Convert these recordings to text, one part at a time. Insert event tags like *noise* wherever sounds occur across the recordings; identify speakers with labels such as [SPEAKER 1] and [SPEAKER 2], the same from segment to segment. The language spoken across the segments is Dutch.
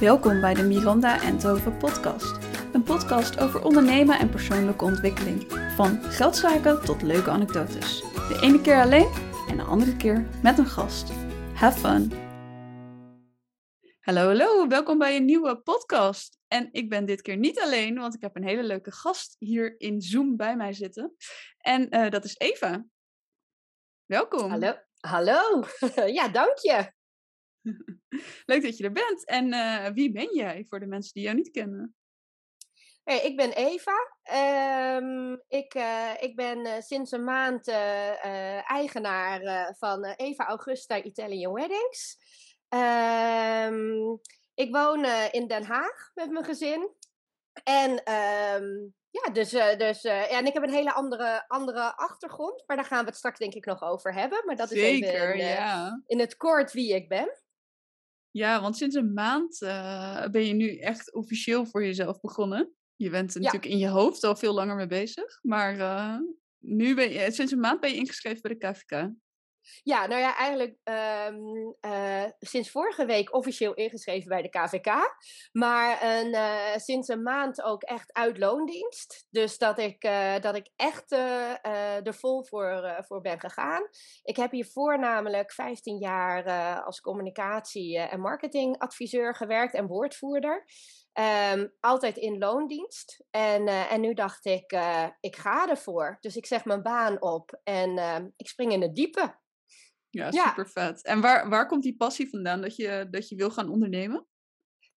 [SPEAKER 1] Welkom bij de Miranda en Tove podcast. Een podcast over ondernemen en persoonlijke ontwikkeling. Van geldzaken tot leuke anekdotes. De ene keer alleen en de andere keer met een gast. Have fun! Hallo, hallo, welkom bij een nieuwe podcast. En ik ben dit keer niet alleen, want ik heb een hele leuke gast hier in Zoom bij mij zitten. En eh, dat is Eva. Welkom.
[SPEAKER 2] Hallo. Hallo. *laughs* ja, dank je. *laughs*
[SPEAKER 1] Leuk dat je er bent. En uh, wie ben jij voor de mensen die jou niet kennen?
[SPEAKER 2] Hey, ik ben Eva. Um, ik, uh, ik ben uh, sinds een maand eigenaar van Eva Augusta Italian Weddings. Um, ik woon in Den Haag met mijn gezin. En um, ja, dus, dus ja, en ik heb een hele andere, andere achtergrond. Maar daar gaan we het straks denk ik nog over hebben. Maar dat
[SPEAKER 1] Zeker,
[SPEAKER 2] is even in,
[SPEAKER 1] ja.
[SPEAKER 2] in het kort wie ik ben.
[SPEAKER 1] Ja, want sinds een maand uh, ben je nu echt officieel voor jezelf begonnen. Je bent er ja. natuurlijk in je hoofd al veel langer mee bezig. Maar uh, nu ben je, sinds een maand ben je ingeschreven bij de KVK.
[SPEAKER 2] Ja, nou ja, eigenlijk um, uh, sinds vorige week officieel ingeschreven bij de KVK. Maar een, uh, sinds een maand ook echt uit loondienst. Dus dat ik, uh, dat ik echt er vol voor, voor ben gegaan. Ik heb hiervoor namelijk 15 jaar als communicatie- en marketingadviseur gewerkt en woordvoerder. Um, altijd in loondienst. En, en nu dacht ik, ik ga ervoor. Dus ik zeg mijn baan op en uh, ik spring in het diepe.
[SPEAKER 1] Ja, super vet. En waar, waar komt die passie vandaan dat je, dat je wil gaan ondernemen?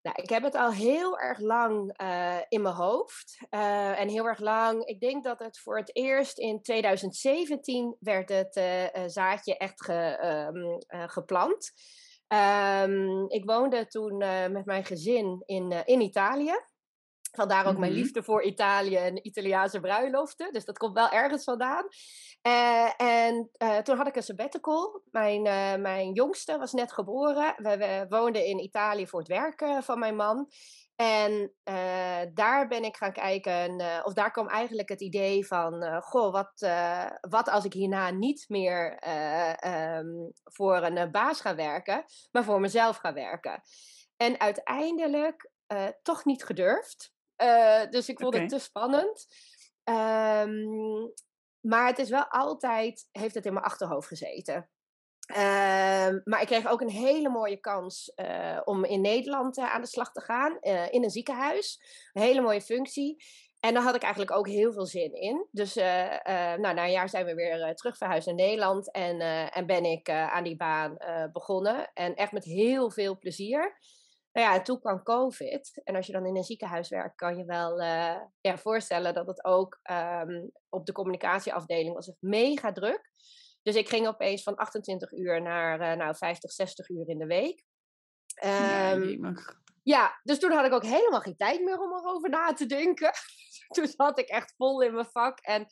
[SPEAKER 2] Nou, ik heb het al heel erg lang uh, in mijn hoofd. Uh, en heel erg lang, ik denk dat het voor het eerst in 2017 werd het uh, zaadje echt ge, um, geplant. Um, ik woonde toen met mijn gezin in, in Italië. Vandaar ook mm-hmm. mijn liefde voor Italië en Italiaanse bruiloften. Dus dat komt wel ergens vandaan. Uh, en uh, toen had ik een sabbatical. Mijn, uh, mijn jongste was net geboren. We, we woonden in Italië voor het werk van mijn man. En daar ben ik gaan kijken, of daar kwam eigenlijk het idee van: goh, wat, wat als ik hierna niet meer um, voor een baas ga werken, maar voor mezelf ga werken? En uiteindelijk toch niet gedurfd. Uh, dus ik vond okay. het te spannend. Um, maar het is wel altijd, heeft het in mijn achterhoofd gezeten. Uh, maar ik kreeg ook een hele mooie kans uh, om in Nederland uh, aan de slag te gaan. in een ziekenhuis. Een hele mooie functie. En daar had ik eigenlijk ook heel veel zin in. Dus nou, na een jaar zijn we weer terug verhuisd naar Nederland. En, en ben ik aan die baan begonnen. En echt met heel veel plezier. Nou ja, en toen kwam COVID. En als je dan in een ziekenhuis werkt, kan je wel uh, ja, voorstellen dat het ook um, op de communicatieafdeling was het mega druk. Dus ik ging opeens van 28 uur naar uh, nou, 50, 60 uur in de week. Um, ja, dus toen had ik ook helemaal geen tijd meer om erover na te denken. *laughs* toen zat ik echt vol in mijn vak. En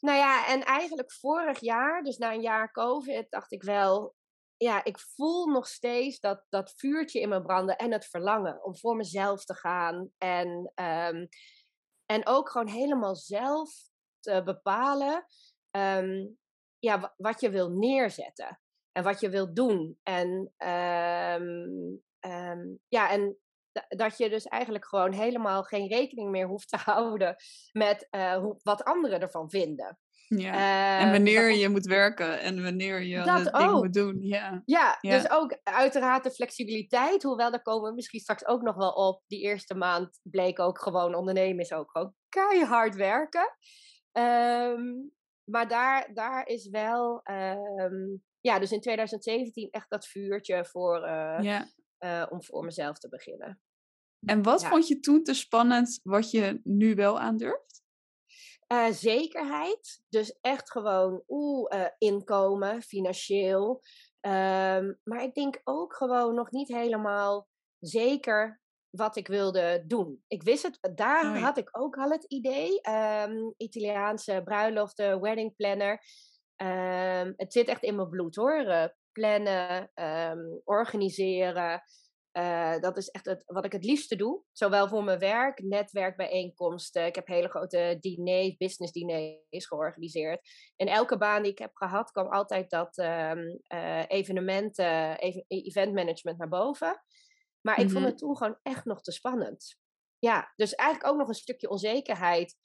[SPEAKER 2] nou ja, en eigenlijk vorig jaar, dus na een jaar COVID, dacht ik wel, ja, ik voel nog steeds dat, dat vuurtje in me branden en het verlangen om voor mezelf te gaan. En, um, en ook gewoon helemaal zelf te bepalen um, ja, wat je wil neerzetten en wat je wil doen. En, um, ja, en dat je dus eigenlijk gewoon helemaal geen rekening meer hoeft te *laughs* houden met uh, hoe, wat anderen ervan vinden.
[SPEAKER 1] Ja. Uh, en wanneer dat, je moet werken en wanneer je dat ding moet doen. Ja.
[SPEAKER 2] ja. Ja, dus ook uiteraard de flexibiliteit. Hoewel, daar komen we misschien straks ook nog wel op. Die eerste maand bleek ook gewoon ondernemen is ook gewoon keihard werken. Um, maar daar, daar is wel, um, ja, dus in 2017 echt dat vuurtje voor, uh, ja. uh, om voor mezelf te beginnen.
[SPEAKER 1] En wat ja. vond je toen te spannend wat je nu wel aandurft?
[SPEAKER 2] Uh, zekerheid. Dus echt gewoon oeh, uh, inkomen, financieel. Um, maar ik denk ook gewoon nog niet helemaal zeker wat ik wilde doen. Ik wist het, daar oh, ja. had ik ook al het idee. Um, Italiaanse bruiloften, wedding planner. Um, het zit echt in mijn bloed hoor. Uh, plannen, organiseren. Uh, dat is echt het, wat ik het liefste doe. Zowel voor mijn werk, netwerkbijeenkomsten. Ik heb hele grote diners, business diners georganiseerd. In elke baan die ik heb gehad, kwam altijd dat um, uh, evenementen, even, event management naar boven. Maar ik vond
[SPEAKER 1] Mhm.
[SPEAKER 2] het toen gewoon echt nog te spannend. Ja, dus eigenlijk ook nog een stukje onzekerheid.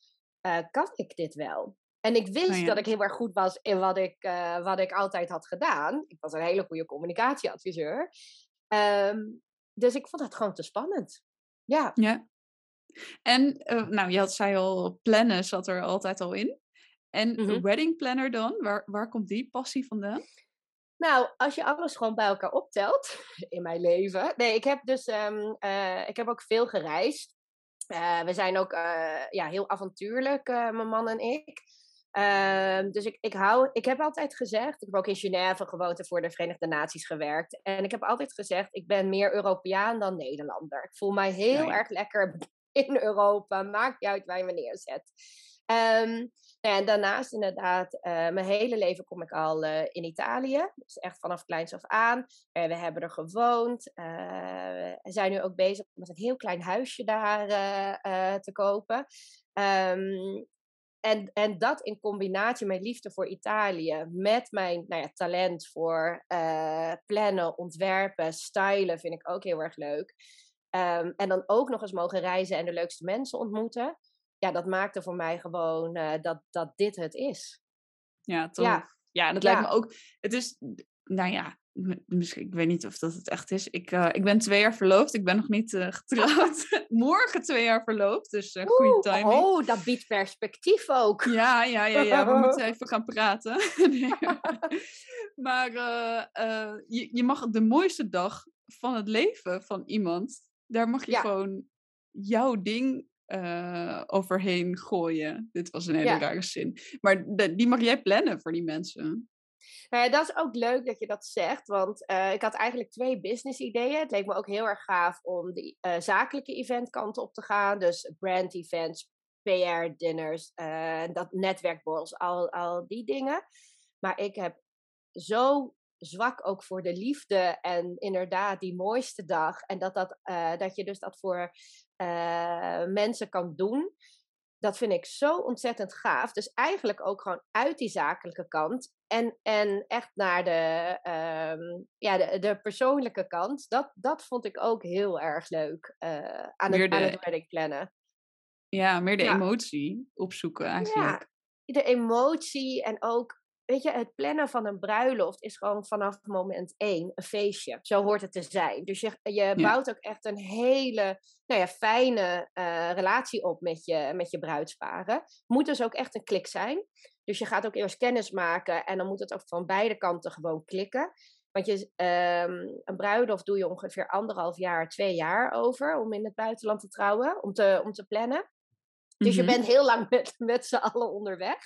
[SPEAKER 2] eh, kan ik dit wel? En ik wist
[SPEAKER 1] Oh ja.
[SPEAKER 2] dat ik heel erg goed was in wat ik, eh, wat ik altijd had gedaan. Ik was een hele goede communicatieadviseur. Ehm, dus ik vond het gewoon te spannend. Ja.
[SPEAKER 1] Ja. En, eh, nou, je had, zei al, plannen zat er altijd al in. En
[SPEAKER 2] Mhm.
[SPEAKER 1] wedding planner dan, waar, waar komt die passie vandaan?
[SPEAKER 2] Nou, als je alles gewoon bij elkaar optelt *laughs* in mijn leven. Nee, ik heb dus ehm, eh, ik heb ook veel gereisd. Eh, we zijn ook ja, heel avontuurlijk, mijn man en ik. Ehm, dus ik, ik, hou, ik heb altijd gezegd, ik heb ook in Genève gewoond en voor de Verenigde Naties gewerkt. En ik heb altijd gezegd, ik ben meer Europeaan dan Nederlander. Ik voel mij heel
[SPEAKER 1] Ja, ja.
[SPEAKER 2] erg lekker *laughs* in Europa. Maakt niet uit waar je me neerzet. Ehm, nou en daarnaast inderdaad, eh, mijn hele leven kom ik al eh, in Italië. Dus echt vanaf kleins af aan. Eh, we hebben er gewoond. We zijn nu ook bezig met een heel klein huisje daar te kopen. Ehm, en, en dat in combinatie met liefde voor Italië, met mijn nou ja, talent voor eh, plannen, ontwerpen, stylen, vind ik ook heel erg leuk. Ehm, en dan ook nog eens mogen reizen en de leukste mensen ontmoeten. Ja, dat maakte voor mij gewoon eh, dat, dat dit het is.
[SPEAKER 1] Ja, toch?
[SPEAKER 2] Ja.
[SPEAKER 1] Ja, dat
[SPEAKER 2] Ja.
[SPEAKER 1] lijkt me ook. Het is, nou ja, misschien, ik weet niet of dat het echt is. Ik, eh, ik ben twee jaar verloofd. Ik ben nog niet eh, getrouwd. *laughs* Morgen twee jaar verloofd, dus eh goede timing.
[SPEAKER 2] Oh, dat biedt perspectief ook.
[SPEAKER 1] Ja, ja, ja, ja, we moeten *laughs* even gaan praten. *laughs* Nee. maar je, je mag de mooiste dag van het leven van iemand, daar mag je
[SPEAKER 2] Ja.
[SPEAKER 1] gewoon jouw ding overheen gooien. Dit was een hele
[SPEAKER 2] Ja.
[SPEAKER 1] rare zin. Maar de- die mag jij plannen voor die mensen.
[SPEAKER 2] Nou ja, dat is ook leuk dat je dat zegt, want eh, ik had eigenlijk twee business ideeën. Het leek me ook heel erg gaaf om de eh, zakelijke eventkant op te gaan. Dus brand events, PR-dinners, eh, dat netwerkborrels, al, al die dingen. Maar ik heb zo zwak ook voor de liefde en inderdaad die mooiste dag. En dat, dat, eh, dat je dus dat voor eh, mensen kan doen. Dat vind ik zo ontzettend gaaf. Dus eigenlijk ook gewoon uit die zakelijke kant. En, en echt naar de, ehm, ja, de, de persoonlijke kant. Dat, dat vond ik ook heel erg leuk eh, aan, het, aan
[SPEAKER 1] de-
[SPEAKER 2] het wedding plannen.
[SPEAKER 1] Ja, meer de
[SPEAKER 2] Ja.
[SPEAKER 1] emotie opzoeken eigenlijk.
[SPEAKER 2] Ja, de emotie en ook, weet je, het plannen van een bruiloft is gewoon vanaf moment één een feestje. Zo hoort het te zijn. Dus je, je bouwt ook echt een hele nou ja, fijne eh, relatie op met je, met je bruidsparen. Moet dus ook echt een klik zijn. Dus je gaat ook eerst kennis maken en dan moet het ook van beide kanten gewoon klikken. Want je, ehm, een bruiloft doe je ongeveer anderhalf jaar, twee jaar over om in het buitenland te trouwen, om te, om te plannen. Dus je
[SPEAKER 1] Mhm.
[SPEAKER 2] bent heel lang met, met z'n allen onderweg.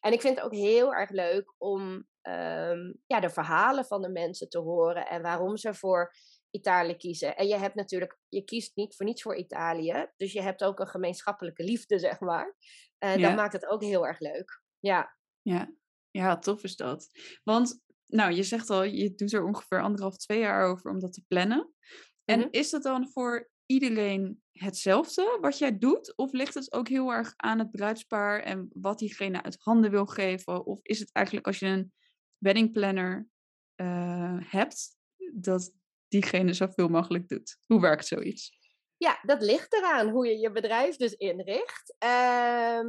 [SPEAKER 2] En ik vind het ook heel erg leuk om ehm, ja, de verhalen van de mensen te horen en waarom ze voor Italië kiezen. En je hebt natuurlijk, je kiest niet voor niets voor Italië. Dus je hebt ook een gemeenschappelijke liefde, *laughs* zeg maar.
[SPEAKER 1] Ja.
[SPEAKER 2] dat maakt het ook heel erg leuk. Ja.
[SPEAKER 1] Ja. ja, tof is dat. Want, nou, je zegt al, je doet er ongeveer anderhalf, twee jaar over om dat te plannen. En
[SPEAKER 2] Mhm.
[SPEAKER 1] is dat dan voor iedereen hetzelfde wat jij doet? Of ligt het ook heel erg aan het bruidspaar en wat diegene uit handen wil geven? Of is het eigenlijk als je een wedding planner eh, hebt, dat diegene zoveel mogelijk doet? Hoe werkt zoiets?
[SPEAKER 2] Ja, dat ligt eraan hoe je je bedrijf dus inricht. Ehm,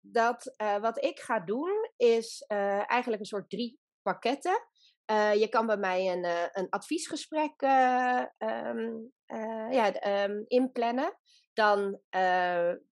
[SPEAKER 2] dat, eh, wat ik ga doen is eh, eigenlijk een soort drie pakketten. Eh, je kan bij mij een, eh, een adviesgesprek eh, ehm, eh, ja, ehm, inplannen. Dan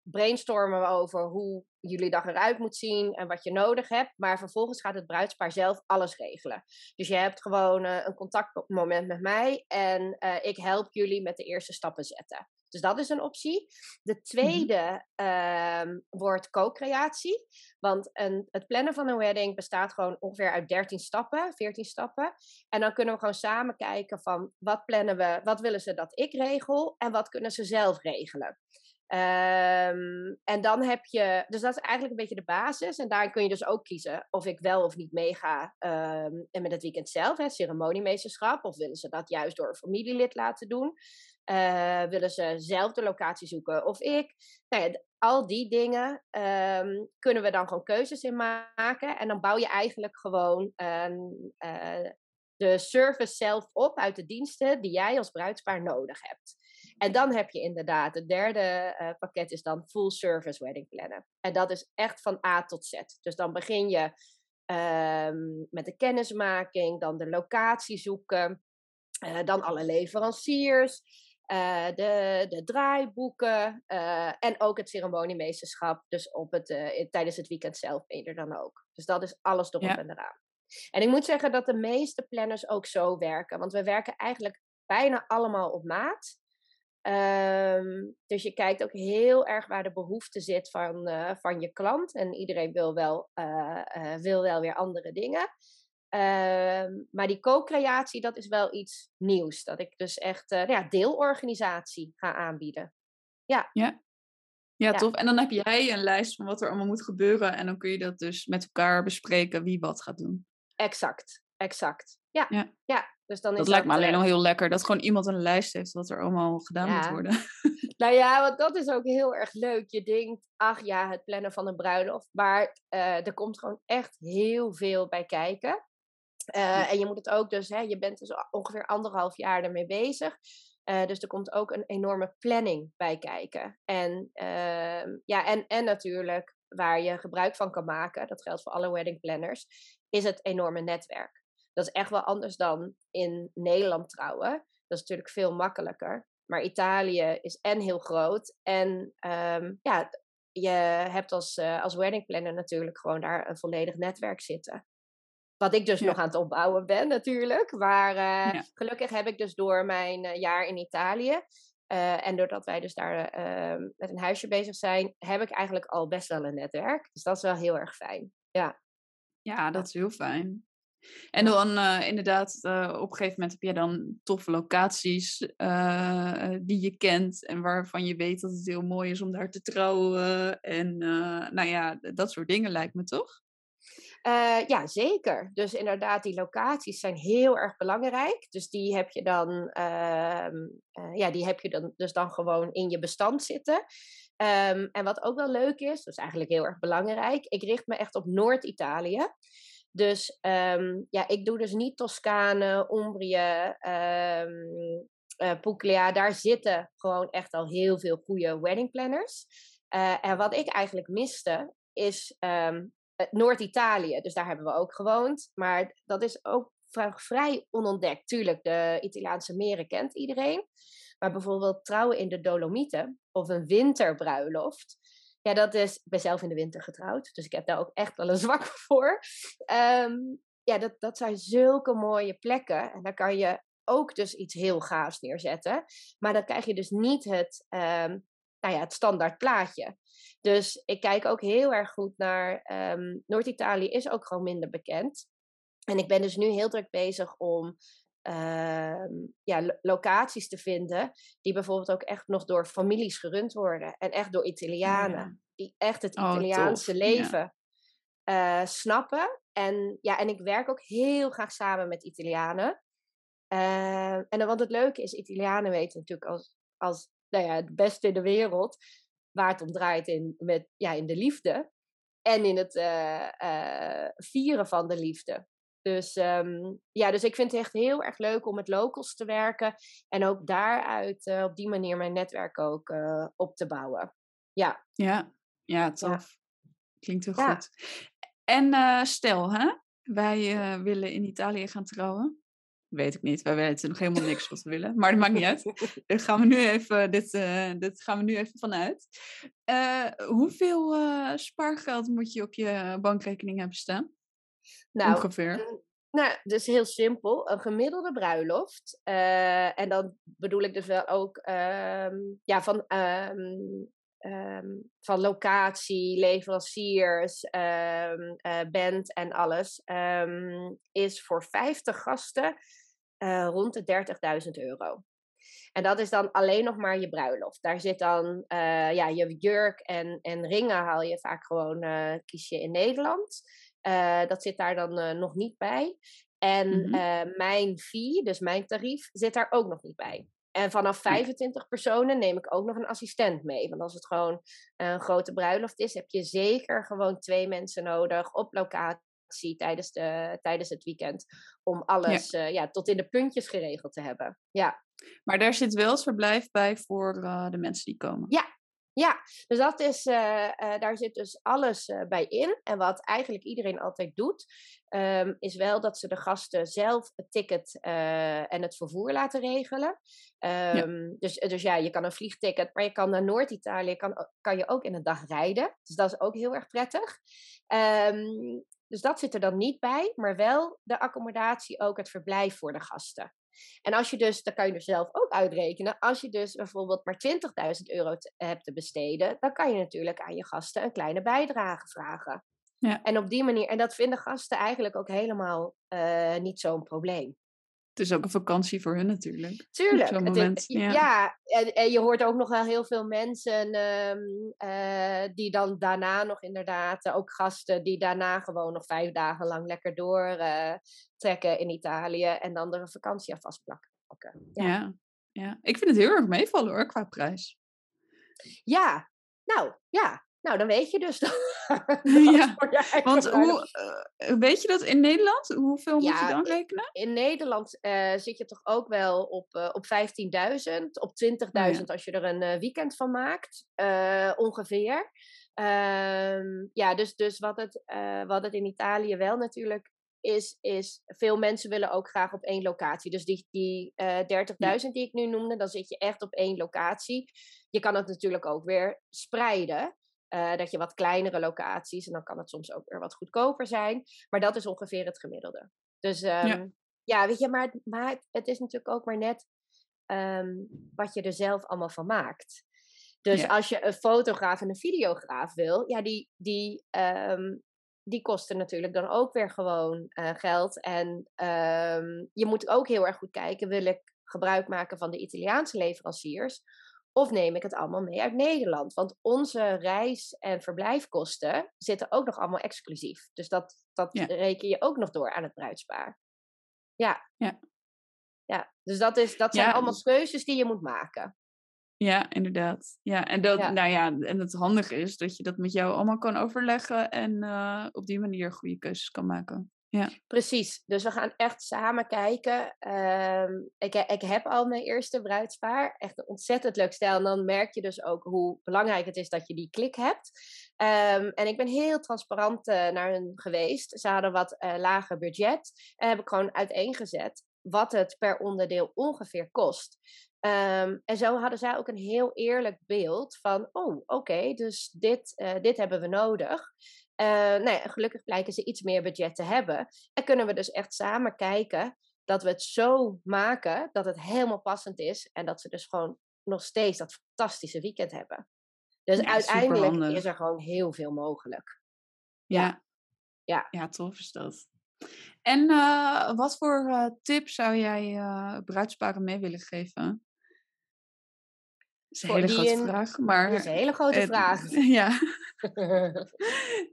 [SPEAKER 2] brainstormen we over hoe jullie dag eruit moet zien en wat je nodig hebt. Maar vervolgens gaat het bruidspaar zelf alles regelen. Dus je hebt gewoon een contactmoment met mij en ik help jullie met de eerste stappen zetten. Dus dat is een optie. De tweede ehm, wordt co-creatie. Want een, het plannen van een wedding bestaat gewoon ongeveer uit 13 stappen, 14 stappen. En dan kunnen we gewoon samen kijken van wat plannen we, wat willen ze dat ik regel en wat kunnen ze zelf regelen. Ehm, en dan heb je, dus dat is eigenlijk een beetje de basis. En daar kun je dus ook kiezen of ik wel of niet meega ehm, en met het weekend zelf, hè, ceremoniemeesterschap. Of willen ze dat juist door een familielid laten doen? Eh, willen ze zelf de locatie zoeken of ik? Nou ja, al die dingen ehm, kunnen we dan gewoon keuzes in maken. En dan bouw je eigenlijk gewoon een, eh, de service zelf op uit de diensten die jij als bruidspaar nodig hebt. En dan heb je inderdaad, het derde uh, pakket is dan full service wedding planner. En dat is echt van A tot Z. Dus dan begin je um, met de kennismaking, dan de locatie zoeken, dan alle leveranciers, uh, de, de draaiboeken en ook het ceremoniemeesterschap. Dus op het, tijdens het weekend zelf ben je er dan ook. Dus dat is alles erop ja. en eraan. En ik moet zeggen dat de meeste planners ook zo werken. Want we werken eigenlijk bijna allemaal op maat. Um, dus je kijkt ook heel erg waar de behoefte zit van, van je klant. En iedereen wil wel, wil wel weer andere dingen. Um, maar die co-creatie, dat is wel iets nieuws. Dat ik dus echt nou ja, deelorganisatie ga aanbieden. Ja.
[SPEAKER 1] ja. Ja, tof. En dan heb jij een lijst van wat er allemaal moet gebeuren. En dan kun je dat dus met elkaar bespreken wie wat gaat doen.
[SPEAKER 2] Exact, exact. Ja, ja. ja. Dus dan
[SPEAKER 1] dat
[SPEAKER 2] is
[SPEAKER 1] lijkt me alleen al heel lekker. Dat gewoon iemand een lijst heeft wat er allemaal gedaan moet worden. *laughs*
[SPEAKER 2] Nou ja, want dat is ook heel erg leuk. Je denkt, ach ja, het plannen van een bruiloft. Maar uh, er komt gewoon echt heel veel bij kijken. Uh, en je moet het ook dus, hè, je bent dus ongeveer anderhalf jaar ermee bezig. Uh, dus er komt ook een enorme planning bij kijken. En, ehm, ja, en, en natuurlijk, waar je gebruik van kan maken, dat geldt voor alle wedding planners, is het enorme netwerk. Dat is echt wel anders dan in Nederland trouwen. Dat is natuurlijk veel makkelijker. Maar Italië is en heel groot. En um, ja, je hebt als, uh, als wedding planner natuurlijk gewoon daar een volledig netwerk zitten. Wat ik dus ja. nog aan het opbouwen ben natuurlijk. Maar uh, ja. gelukkig heb ik dus door mijn uh, jaar in Italië. en doordat wij dus daar ehm, met een huisje bezig zijn, heb ik eigenlijk al best wel een netwerk. Dus dat is wel heel erg fijn. Ja,
[SPEAKER 1] ja dat is heel fijn. En dan uh, inderdaad, uh, op een gegeven moment heb je dan toffe locaties uh, die je kent en waarvan je weet dat het heel mooi is om daar te trouwen. En nou ja, dat soort dingen lijkt me toch?
[SPEAKER 2] Ja, zeker. Dus inderdaad, die locaties zijn heel erg belangrijk. Dus die heb je dan, ehm, ja, die heb je dan dus dan gewoon in je bestand zitten. Um, en wat ook wel leuk is, dat is eigenlijk heel erg belangrijk. Ik richt me echt op Noord-Italië. Dus um, ja, ik doe dus niet Toscane, Umbrië, um, Puglia. Daar zitten gewoon echt al heel veel goede wedding planners. En wat ik eigenlijk miste, is Noord-Italië. Dus daar hebben we ook gewoond. Maar dat is ook vrij onontdekt. Tuurlijk, de Italiaanse meren kent iedereen. Maar bijvoorbeeld trouwen in de Dolomieten of een winterbruiloft. Ja, dat is. Ik ben zelf in de winter getrouwd, dus ik heb daar ook echt wel een zwak *laughs* voor. Um, ja, dat, dat zijn zulke mooie plekken. En daar kan je ook dus iets heel gaafs neerzetten. Maar dan krijg je dus niet het, um, nou ja, het standaard plaatje. Dus ik kijk ook heel erg goed naar. Um, Noord-Italië is ook gewoon minder bekend. En ik ben dus nu heel druk bezig om uh, ja, locaties te vinden die bijvoorbeeld ook echt nog door families gerund worden en echt door Italianen, ja. die echt het oh, Italiaanse oh, leven ja. uh, snappen. En, ja, en ik werk ook heel graag samen met Italianen. Uh, en dan, want het leuke is, Italianen weten natuurlijk als, als nou ja, het beste in de wereld waar het om draait in, met, ja, in de liefde en in het uh, vieren van de liefde. Dus um, ja, dus ik vind het echt heel erg leuk om met locals te werken. En ook daaruit uh, op die manier mijn netwerk ook op te bouwen. Ja.
[SPEAKER 1] Ja, ja tof. Ja. Klinkt heel ja. goed. En stel, hè? wij willen in Italië gaan trouwen. Weet ik niet, wij weten nog helemaal niks wat we willen. Maar dat maakt niet uit. *laughs* Daar gaan we nu even, dit, dit gaan we nu even vanuit. hoeveel spaargeld moet je op je bankrekening hebben staan? Nou, Ongeveer.
[SPEAKER 2] Nou, dus heel simpel. Een gemiddelde bruiloft. Uh, en dan bedoel ik dus wel ook um, ja, van, um, um, van locatie, leveranciers, uh, band en alles. is voor 50 gasten uh, rond de 30.000 euro. En dat is dan alleen nog maar je bruiloft. Daar zit dan ja, je jurk en, en ringen haal je vaak gewoon, kies je in Nederland. Dat zit daar dan nog niet bij. En mm -hmm. uh, mijn fee, dus mijn tarief, zit daar ook nog niet bij. En vanaf 25 personen neem ik ook nog een assistent mee. Want als het gewoon een grote bruiloft is, heb je zeker gewoon twee mensen nodig op locatie tijdens, de, tijdens het weekend. Om alles ja. ja. tot in de puntjes geregeld te hebben. Ja.
[SPEAKER 1] Maar daar zit wel verblijf bij voor de mensen die komen.
[SPEAKER 2] Ja, ja, dus dat is, uh, uh, daar zit dus alles uh, bij in. En wat eigenlijk iedereen altijd doet, um, is wel dat ze de gasten zelf het ticket en het vervoer laten regelen. Um, ja. Dus, dus ja, je kan een vliegticket, maar je kan naar Noord-Italië, kan, kan je ook in een dag rijden. Dus dat is ook heel erg prettig. Um, dus dat zit er dan niet bij, maar wel de accommodatie, ook het verblijf voor de gasten. En als je dus, dat kan je dus zelf ook uitrekenen, als je dus bijvoorbeeld maar 20.000 euro te, hebt te besteden, dan kan je natuurlijk aan je gasten een kleine bijdrage vragen. Ja. En op die manier, en dat vinden gasten eigenlijk ook helemaal uh, niet zo'n probleem.
[SPEAKER 1] Het is ook een vakantie voor hun natuurlijk.
[SPEAKER 2] Tuurlijk. Het moment, is, ja, ja en, en, je hoort ook nog wel heel veel mensen um, uh, die dan daarna nog inderdaad, ook gasten die daarna gewoon nog vijf dagen lang lekker door uh, trekken in Italië en dan er een vakantie aan vastplakken.
[SPEAKER 1] Ja. ja. Ja, ik vind het heel erg meevallen hoor, qua prijs.
[SPEAKER 2] Ja, nou ja, nou, dan weet je dus. *laughs* *laughs*
[SPEAKER 1] ja, want hoe, uh, weet je dat in Nederland? Hoeveel ja, moet je dan rekenen?
[SPEAKER 2] In, in Nederland uh, zit je toch ook wel op, uh, op 15.000, op 20.000 oh, ja. als je er een weekend van maakt, ongeveer. Um, ja, dus, dus wat, het, wat het in Italië wel natuurlijk is, is veel mensen willen ook graag op één locatie. Dus die, die uh, 30.000 die ik nu noemde, dan zit je echt op één locatie. Je kan het natuurlijk ook weer spreiden. Uh, dat je wat kleinere locaties, en dan kan het soms ook weer wat goedkoper zijn. Maar dat is ongeveer het gemiddelde. Dus um, ja. ja. weet je, maar, maar het is natuurlijk ook maar net um, wat je er zelf allemaal van maakt. Dus ja. als je een fotograaf en een videograaf wil, ja, die, die, um, die kosten natuurlijk dan ook weer gewoon uh, geld. En je moet ook heel erg goed kijken, wil ik gebruik maken van de Italiaanse leveranciers? Of neem ik het allemaal mee uit Nederland? Want onze reis- en verblijfkosten zitten ook nog allemaal exclusief. Dus dat, dat ja. reken je ook nog door aan het bruidspaar. Ja. Ja. ja. Dus dat, is, dat zijn ja. allemaal keuzes die je moet maken.
[SPEAKER 1] Ja, inderdaad. Ja, en dat, ja. Nou ja, en het handige is dat je dat met jou allemaal kan overleggen en uh, op die manier goede keuzes kan maken. Ja.
[SPEAKER 2] Precies. Dus we gaan echt samen kijken. Um, ik, ik heb al mijn eerste bruidspaar. Echt een ontzettend leuk stijl. En dan merk je dus ook hoe belangrijk het is dat je die klik hebt. Um, en ik ben heel transparant uh, naar hen geweest. Ze hadden wat uh, lager budget. En heb ik gewoon uiteengezet wat het per onderdeel ongeveer kost. Um, en zo hadden zij ook een heel eerlijk beeld van, oh, oké, okay, dus dit, uh, dit hebben we nodig. Uh, nou ja, gelukkig blijken ze iets meer budget te hebben. En kunnen we dus echt samen kijken dat we het zo maken dat het helemaal passend is. En dat ze dus gewoon nog steeds dat fantastische weekend hebben. Dus ja, uiteindelijk is er gewoon heel veel mogelijk.
[SPEAKER 1] Ja. Ja, ja tof is dat. En uh, wat voor uh, tip zou jij uh, bruidsparen mee willen geven? Dat is een hele grote een, vraag. Maar,
[SPEAKER 2] dat is een hele grote vraag. *laughs*
[SPEAKER 1] Ja.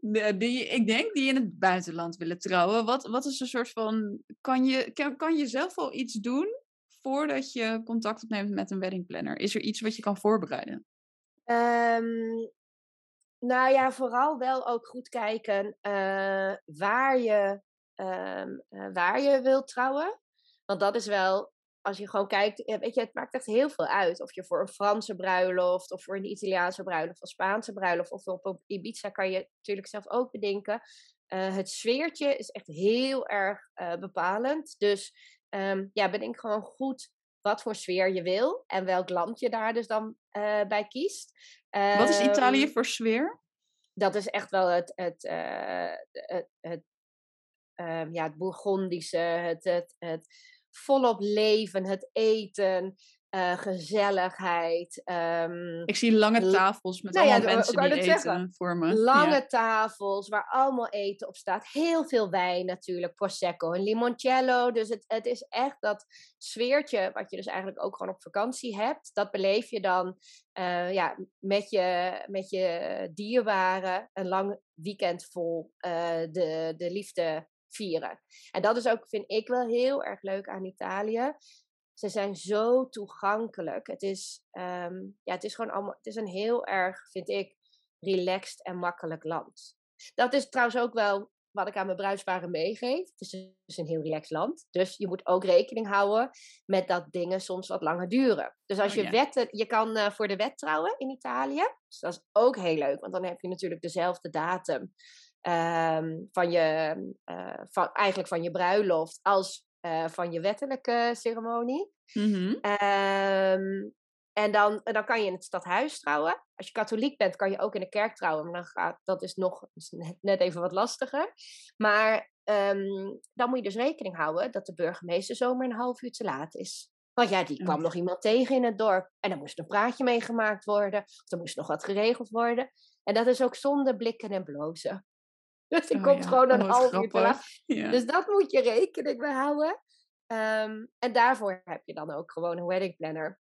[SPEAKER 1] *laughs* die, ik denk die in het buitenland willen trouwen. Wat, wat is een soort van. Kan je, kan, kan je zelf al iets doen voordat je contact opneemt met een weddingplanner? Is er iets wat je kan voorbereiden?
[SPEAKER 2] Um, nou ja, vooral wel ook goed kijken uh, waar, je, um, uh, waar je wilt trouwen. Want dat is wel als je gewoon kijkt, weet je, het maakt echt heel veel uit. Of je voor een Franse bruiloft, of voor een Italiaanse bruiloft, of Spaanse bruiloft, of op Ibiza kan je natuurlijk zelf ook bedenken. Uh, het sfeertje is echt heel erg uh, bepalend. Dus um, ja, bedenk gewoon goed wat voor sfeer je wil en welk land je daar dus dan uh, bij kiest.
[SPEAKER 1] Wat is Italië ehm, voor sfeer?
[SPEAKER 2] Dat is echt wel het, het, het, het um, ja, het Bourgondische, het, het, het volop leven, het eten, uh, gezelligheid. Um,
[SPEAKER 1] ik zie lange tafels met nou allemaal ja, mensen die eten zeggen, voor me.
[SPEAKER 2] Lange ja. tafels waar allemaal eten op staat. Heel veel wijn natuurlijk, prosecco en limoncello. Dus het, het is echt dat sfeertje wat je dus eigenlijk ook gewoon op vakantie hebt. Dat beleef je dan uh, ja, met, je, met je dierbaren een lang weekend vol uh, de, de liefde vieren. En dat is ook, vind ik wel heel erg leuk aan Italië. Ze zijn zo toegankelijk. Het is, um, ja, het is gewoon allemaal, het is een heel erg, vind ik, relaxed en makkelijk land. Dat is trouwens ook wel wat ik aan mijn bruidsparen meegeef. Het is dus een heel relaxed land. Dus je moet ook rekening houden met dat dingen soms wat langer duren. Dus als
[SPEAKER 1] Oh,
[SPEAKER 2] je
[SPEAKER 1] ja.
[SPEAKER 2] wetten, je kan eh, voor de wet trouwen in Italië. Dus dat is ook heel leuk, want dan heb je natuurlijk dezelfde datum ehm, van je, eh, van, eigenlijk van je bruiloft als eh, van je wettelijke ceremonie.
[SPEAKER 1] Mhm.
[SPEAKER 2] Ehm, en dan, dan kan je in het stadhuis trouwen. Als je katholiek bent, kan je ook in de kerk trouwen. Maar dan gaat, dat is nog net, even wat lastiger. Maar ehm, dan moet je dus rekening houden dat de burgemeester zomaar een half uur te laat is. Want ja, die kwam
[SPEAKER 1] ja.
[SPEAKER 2] nog iemand tegen in het dorp. En dan moest een praatje meegemaakt worden. Of er moest nog wat geregeld worden. En dat is ook zonder blikken en blozen. *laughs* Dus die
[SPEAKER 1] Oh,
[SPEAKER 2] komt
[SPEAKER 1] ja.
[SPEAKER 2] gewoon een
[SPEAKER 1] Oh,
[SPEAKER 2] half uur te laat.
[SPEAKER 1] Ja.
[SPEAKER 2] Dus dat moet je rekening mee houden. Ehm, en daarvoor heb je dan ook gewoon een wedding planner.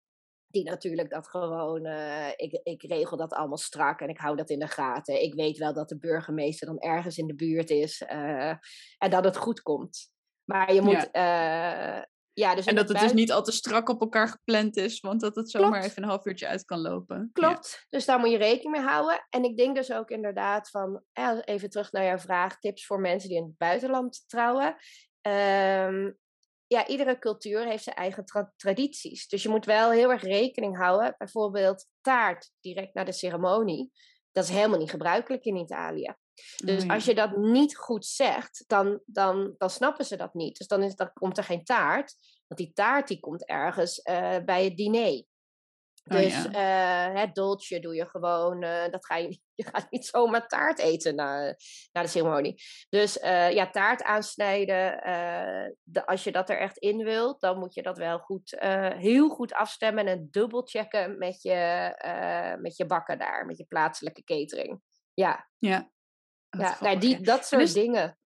[SPEAKER 2] Die natuurlijk dat gewoon, eh, ik, ik regel dat allemaal strak en ik hou dat in de gaten. Ik weet wel dat de burgemeester dan ergens in de buurt is eh, en dat het goed komt. Maar je moet, ja, ja dus
[SPEAKER 1] en dat het dus niet al te strak op elkaar gepland is, want dat het zomaar
[SPEAKER 2] Klopt.
[SPEAKER 1] even een half uurtje uit kan lopen. Ja.
[SPEAKER 2] Klopt, dus daar moet je rekening mee houden. En ik denk dus ook inderdaad van, eh, even terug naar jouw vraag, tips voor mensen die in het buitenland trouwen. Ehm, ja, iedere cultuur heeft zijn eigen tra- tradities. Dus je moet wel heel erg rekening houden. Bijvoorbeeld taart direct na de ceremonie. Dat is helemaal niet gebruikelijk in Italië. Dus
[SPEAKER 1] Oh, ja.
[SPEAKER 2] als je dat niet goed zegt, dan, dan, dan snappen ze dat niet. Dus dan, is, dan komt er geen taart. Want die taart die komt ergens eh, bij het diner.
[SPEAKER 1] Oh,
[SPEAKER 2] Dus
[SPEAKER 1] ja.
[SPEAKER 2] eh, het dolce doe je gewoon. eh, dat ga je, *laughs* je gaat niet zomaar taart eten na, na de ceremonie. Dus ja, taart aansnijden. de, als je dat er echt in wilt, dan moet je dat wel goed, heel goed afstemmen en dubbelchecken met je, met je bakker daar, met je plaatselijke catering. Ja,
[SPEAKER 1] Ja.
[SPEAKER 2] Ja nou, die, dat soort
[SPEAKER 1] is-
[SPEAKER 2] dingen.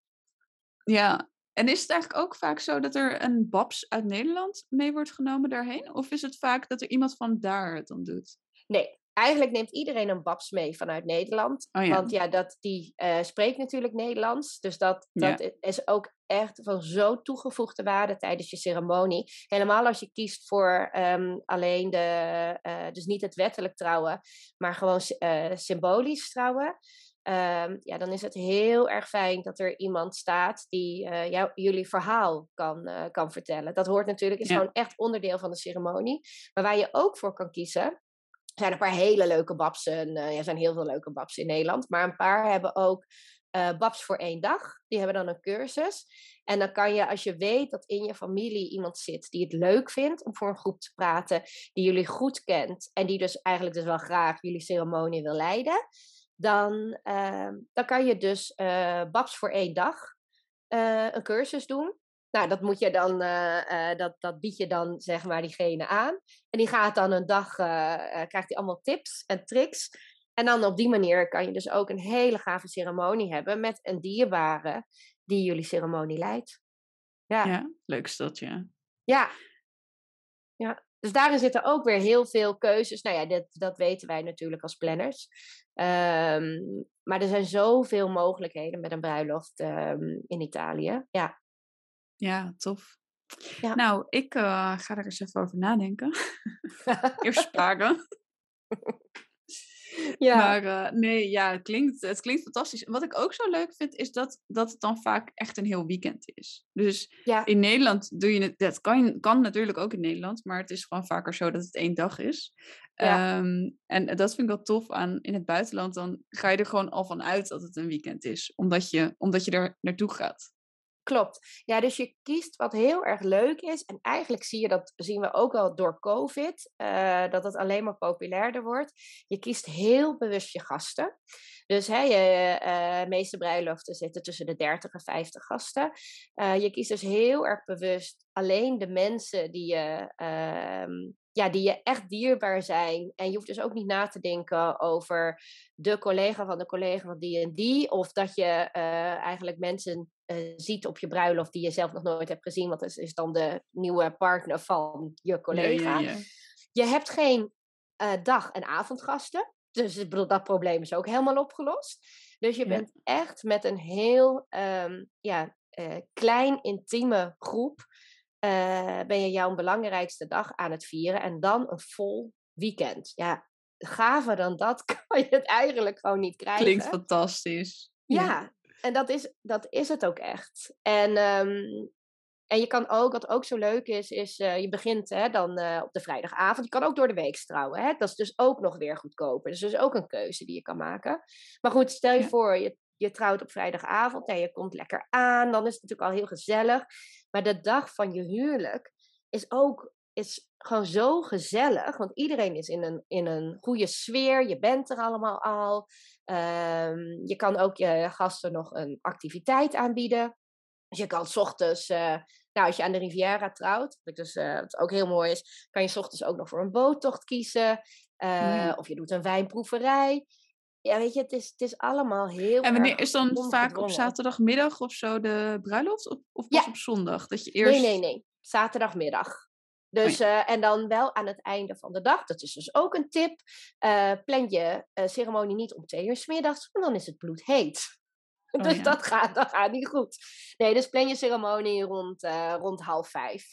[SPEAKER 1] Ja, en is het eigenlijk ook vaak zo dat er een babs uit Nederland mee wordt genomen daarheen? Of is het vaak dat er iemand van daar het dan doet?
[SPEAKER 2] Nee, eigenlijk neemt iedereen een babs mee vanuit Nederland.
[SPEAKER 1] Oh ja.
[SPEAKER 2] Want ja, dat, die eh, spreekt natuurlijk Nederlands. Dus dat, dat is ook echt van zo toegevoegde waarde tijdens je ceremonie. Helemaal als je kiest voor ehm, alleen de, eh, dus niet het wettelijk trouwen, maar gewoon eh, symbolisch trouwen. Ehm, ja, dan is het heel erg fijn dat er iemand staat die eh, jou, jullie verhaal kan, eh, kan vertellen. Dat hoort natuurlijk, is
[SPEAKER 1] Ja.
[SPEAKER 2] gewoon echt onderdeel van de ceremonie. Maar waar je ook voor kan kiezen, er zijn een paar hele leuke babsen. eh, ja, er zijn heel veel leuke babsen in Nederland. Maar een paar hebben ook babs voor één dag. Die hebben dan een cursus. En dan kan je, als je weet dat in je familie iemand zit die het leuk vindt om voor een groep te praten, die jullie goed kent en die dus eigenlijk dus wel graag jullie ceremonie wil leiden, dan, ehm, dan kan je dus eh, babs voor één dag eh, een cursus doen. Nou, dat moet je dan, eh, dat, dat bied je dan zeg maar diegene aan. En die gaat dan een dag, krijgt hij allemaal tips en tricks. En dan op die manier kan je dus ook een hele gave ceremonie hebben met een dierbare die jullie ceremonie leidt. Ja, ja.
[SPEAKER 1] Ja, leuk is dat, ja.
[SPEAKER 2] ja. Dus daarin zitten ook weer heel veel keuzes. Nou ja, dit, dat weten wij natuurlijk als planners. Ehm, maar er zijn zoveel mogelijkheden met een bruiloft ehm, in Italië. Ja.
[SPEAKER 1] Ja, tof.
[SPEAKER 2] Ja.
[SPEAKER 1] Nou, ik eh, ga er eens even over nadenken. *laughs* Eerst sparen.
[SPEAKER 2] Ja.
[SPEAKER 1] Maar eh, nee, ja, het klinkt, het klinkt fantastisch. Wat ik ook zo leuk vind, is dat, dat het dan vaak echt een heel weekend is. Dus
[SPEAKER 2] ja.
[SPEAKER 1] in Nederland doe je het, dat kan, kan natuurlijk ook in Nederland, maar het is gewoon vaker zo dat het één dag is.
[SPEAKER 2] Ja.
[SPEAKER 1] Ehm, en dat vind ik wel tof aan in het buitenland. Dan ga je er gewoon al van uit dat het een weekend is, omdat je, omdat je er naartoe gaat.
[SPEAKER 2] Klopt. Ja, dus je kiest wat heel erg leuk is. En eigenlijk zie je dat, zien we ook al door COVID, eh, dat het alleen maar populairder wordt. Je kiest heel bewust je gasten. Dus hè, je eh, meeste bruiloften zitten tussen de 30 en 50 gasten. Eh, je kiest dus heel erg bewust alleen de mensen die je, ehm, ja, die je echt dierbaar zijn. En je hoeft dus ook niet na te denken over de collega van de collega van die en die. Of dat je eigenlijk mensen eh, ziet op je bruiloft die je zelf nog nooit hebt gezien. Want dat is dan de nieuwe partner van je collega.
[SPEAKER 1] Ja, ja, ja.
[SPEAKER 2] Je hebt geen eh, dag- en avondgasten. Dus ik bedoel, dat probleem is ook helemaal opgelost. Dus je bent echt met een heel ehm, ja, eh, klein, intieme groep. ben je jouw belangrijkste dag aan het vieren. En dan een vol weekend. Ja, gaver dan dat *laughs* kan je het eigenlijk gewoon niet krijgen.
[SPEAKER 1] Klinkt fantastisch.
[SPEAKER 2] Ja, en dat is, dat is het ook echt. En, ehm, en je kan ook, wat ook zo leuk is, is uh, je begint hè, dan uh, op de vrijdagavond. Je kan ook door de week trouwen. Hè? Dat is dus ook nog weer goedkoper. Dus dat is ook een keuze die je kan maken. Maar goed, stel je ja. voor, je, je trouwt op vrijdagavond en je komt lekker aan. Dan is het natuurlijk al heel gezellig. Maar de dag van je huwelijk is ook is gewoon zo gezellig. Want iedereen is in een, in een goede sfeer. Je bent er allemaal al. Um, je kan ook je gasten nog een activiteit aanbieden. Dus je kan s ochtends, uh, nou, als je aan de Riviera trouwt, wat dus, uh, wat ook heel mooi is, kan je s ochtends ook nog voor een boottocht kiezen. Uh, mm. Of je doet een wijnproeverij. Ja, weet je, het is, het is allemaal heel.
[SPEAKER 1] En wanneer is dan vaak op zaterdagmiddag of zo de bruiloft? Of, of pas ja. op zondag? Dat je eerst...
[SPEAKER 2] Nee, nee, nee. Zaterdagmiddag. Dus, uh, en dan wel aan het einde van de dag. Dat is dus ook een tip. Uh, plan je uh, ceremonie niet om twee uur s middags, want dan is het bloedheet. *laughs* Oh, dus ja. dat, gaat, dat gaat niet goed. Nee, dus plan je ceremonie rond, rond half vijf.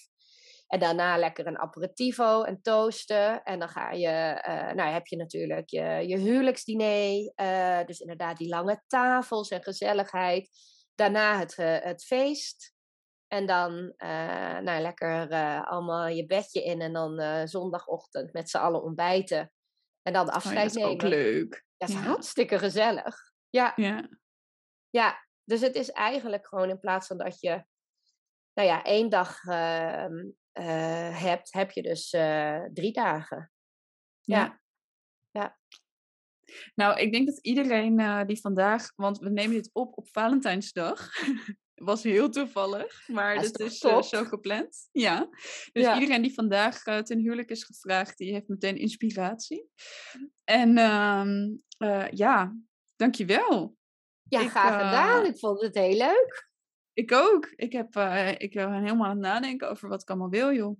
[SPEAKER 2] En daarna lekker een aperitivo en toasten. En dan ga je, nou heb je natuurlijk je, je huwelijksdiner. dus inderdaad die lange tafels en gezelligheid. Daarna het, het feest. En dan uh, nou, lekker uh, allemaal je bedje in en dan uh, zondagochtend met z'n allen ontbijten. En dan de afscheid
[SPEAKER 1] oh, ja, dat is
[SPEAKER 2] nemen.
[SPEAKER 1] ook leuk.
[SPEAKER 2] Dat is ja. hartstikke gezellig. Ja.
[SPEAKER 1] ja.
[SPEAKER 2] Ja, dus het is eigenlijk gewoon in plaats van dat je, nou ja, één dag ehm, hebt, heb je dus drie dagen. Ja. ja. ja.
[SPEAKER 1] Nou, ik denk dat iedereen die vandaag, want we nemen dit op op Valentijnsdag. *laughs* was heel toevallig, maar dat is, is uh, zo gepland. Ja. Dus ja. iedereen die vandaag uh, ten huwelijk is gevraagd, die heeft meteen inspiratie. En uh, ja, dankjewel.
[SPEAKER 2] Ja, ik, graag gedaan. Ik vond het heel leuk.
[SPEAKER 1] Ik ook. Ik, heb, ik ben helemaal aan het nadenken over wat ik allemaal wil, joh.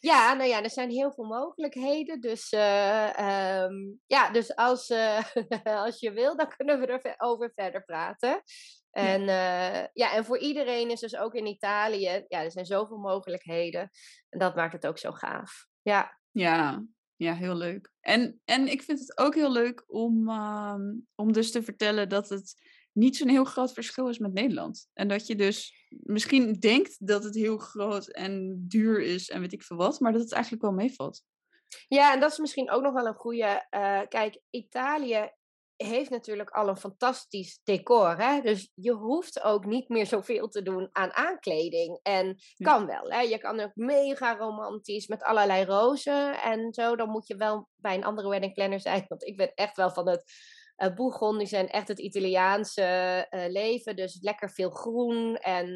[SPEAKER 2] Ja, nou ja, er zijn heel veel mogelijkheden. Dus, uh, um, ja, dus als, uh, *laughs* als je wil, dan kunnen we erover verder praten. En, uh, ja, en voor iedereen is dus ook in Italië, ja, er zijn zoveel mogelijkheden. En dat maakt het ook zo gaaf. Ja,
[SPEAKER 1] ja, ja heel leuk. En, en ik vind het ook heel leuk om, uh, om dus te vertellen dat het niet zo'n heel groot verschil is met Nederland. En dat je dus misschien denkt dat het heel groot en duur is en weet ik veel wat, maar dat het eigenlijk wel meevalt.
[SPEAKER 2] Ja, en dat is misschien ook nog wel een goede. Uh, kijk, Italië heeft natuurlijk al een fantastisch decor. Hè? Dus je hoeft ook niet meer zoveel te doen aan aankleding. En kan wel. Hè? Je kan ook mega romantisch met allerlei rozen en zo. Dan moet je wel bij een andere wedding planner zijn. Want ik ben echt wel van het uh, Bourgondisch en echt het Italiaanse uh, leven. Dus lekker veel groen. En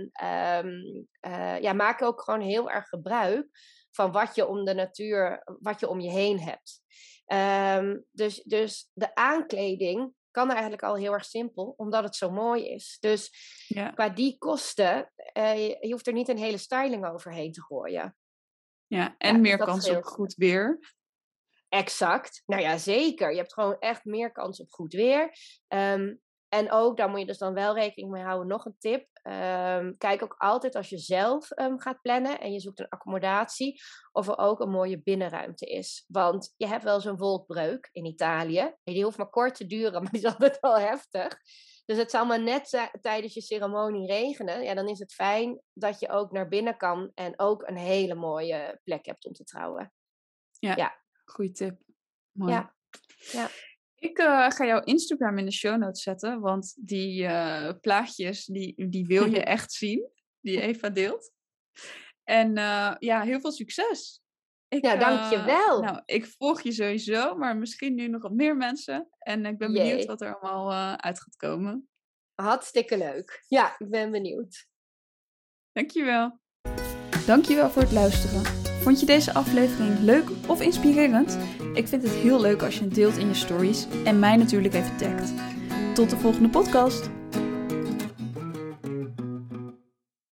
[SPEAKER 2] um, uh, ja, maak ook gewoon heel erg gebruik van wat je om de natuur, wat je om je heen hebt. Um, dus, dus de aankleding kan eigenlijk al heel erg simpel, omdat het zo mooi is. Dus ja. qua die kosten, uh, je hoeft er niet een hele styling overheen te gooien.
[SPEAKER 1] Ja, en ja, meer kans op goed weer.
[SPEAKER 2] Exact. Nou ja, zeker. Je hebt gewoon echt meer kans op goed weer. Um, en ook, daar moet je dus dan wel rekening mee houden, nog een tip. Um, kijk ook altijd als je zelf um, gaat plannen en je zoekt een accommodatie, of er ook een mooie binnenruimte is. Want je hebt wel zo'n wolkbreuk in Italië. Die hoeft maar kort te duren, *laughs* maar die is altijd wel heftig. Dus het zal maar net tijdens je ceremonie regenen. Ja, dan is het fijn dat je ook naar binnen kan en ook een hele mooie plek hebt om te trouwen.
[SPEAKER 1] Ja, ja. Goede tip. Mooi.
[SPEAKER 2] Ja. ja.
[SPEAKER 1] Ik uh, ga jouw Instagram in de show notes zetten, want die uh, plaatjes, die, die wil je *laughs* echt zien, die Eva deelt. En uh, ja, heel veel succes.
[SPEAKER 2] Ik, ja, dankjewel.
[SPEAKER 1] nou, ik volg je sowieso, maar misschien nu nog wat meer mensen. En ik ben benieuwd Jee. wat er allemaal uit gaat komen.
[SPEAKER 2] Hartstikke leuk. Ja, ik ben benieuwd.
[SPEAKER 1] Dankjewel. Dankjewel voor het luisteren. Vond je deze aflevering leuk of inspirerend? Ik vind het heel leuk als je het deelt in je stories en mij natuurlijk even tagt. Tot de volgende podcast!